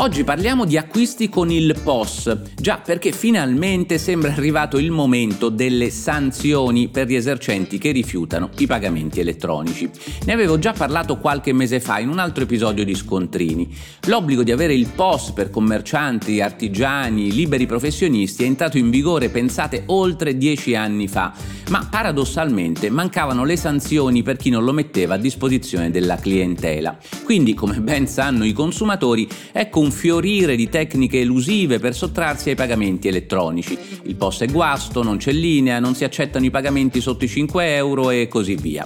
Oggi parliamo di acquisti con il POS, già perché finalmente sembra arrivato il momento delle sanzioni per gli esercenti che rifiutano i pagamenti elettronici. Ne avevo già parlato qualche mese fa in un altro episodio di Scontrini. L'obbligo di avere il POS per commercianti, artigiani, liberi professionisti è entrato in vigore, pensate, oltre dieci anni fa, ma paradossalmente mancavano le sanzioni per chi non lo metteva a disposizione della clientela. Quindi, come ben sanno i consumatori, ecco un un fiorire di tecniche elusive per sottrarsi ai pagamenti elettronici. Il POS è guasto, non c'è linea, non si accettano i pagamenti sotto i 5 euro e così via.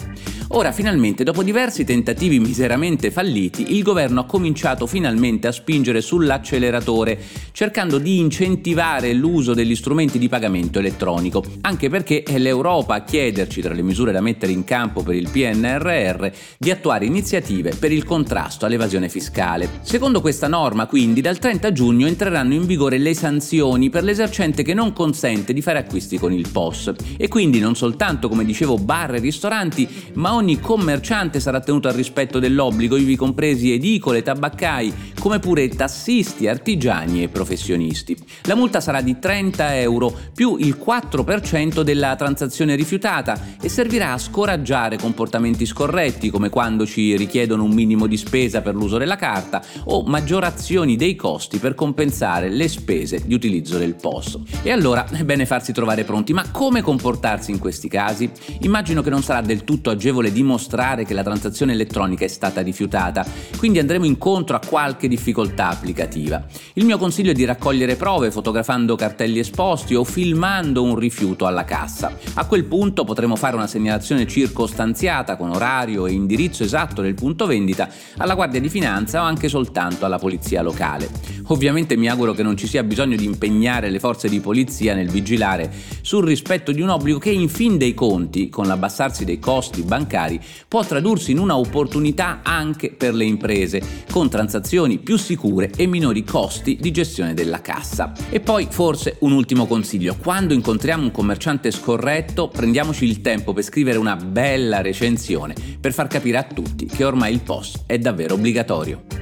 Ora, finalmente, dopo diversi tentativi miseramente falliti, il governo ha cominciato finalmente a spingere sull'acceleratore, cercando di incentivare l'uso degli strumenti di pagamento elettronico, anche perché è l'Europa a chiederci, tra le misure da mettere in campo per il PNRR, di attuare iniziative per il contrasto all'evasione fiscale. Secondo questa norma, quindi, dal 30 giugno entreranno in vigore le sanzioni per l'esercente che non consente di fare acquisti con il POS. E quindi non soltanto, come dicevo, bar e ristoranti, ma ogni commerciante sarà tenuto al rispetto dell'obbligo, ivi compresi edicole, tabaccai, come pure tassisti, artigiani e professionisti. La multa sarà di 30 euro più il 4% della transazione rifiutata e servirà a scoraggiare comportamenti scorretti come quando ci richiedono un minimo di spesa per l'uso della carta o maggiorazioni dei costi per compensare le spese di utilizzo del POS. E allora è bene farsi trovare pronti, ma come comportarsi in questi casi? Immagino che non sarà del tutto agevole dimostrare che la transazione elettronica è stata rifiutata, quindi andremo incontro a qualche difficoltà applicativa. Il mio consiglio è di raccogliere prove fotografando cartelli esposti o filmando un rifiuto alla cassa. A quel punto potremo fare una segnalazione circostanziata con orario e indirizzo esatto del punto vendita alla Guardia di Finanza o anche soltanto alla Polizia locale. Ovviamente mi auguro che non ci sia bisogno di impegnare le forze di polizia nel vigilare sul rispetto di un obbligo che in fin dei conti, con l'abbassarsi dei costi bancari, può tradursi in una opportunità anche per le imprese, con transazioni più sicure e minori costi di gestione della cassa. E poi forse un ultimo consiglio, quando incontriamo un commerciante scorretto prendiamoci il tempo per scrivere una bella recensione per far capire a tutti che ormai il POS è davvero obbligatorio.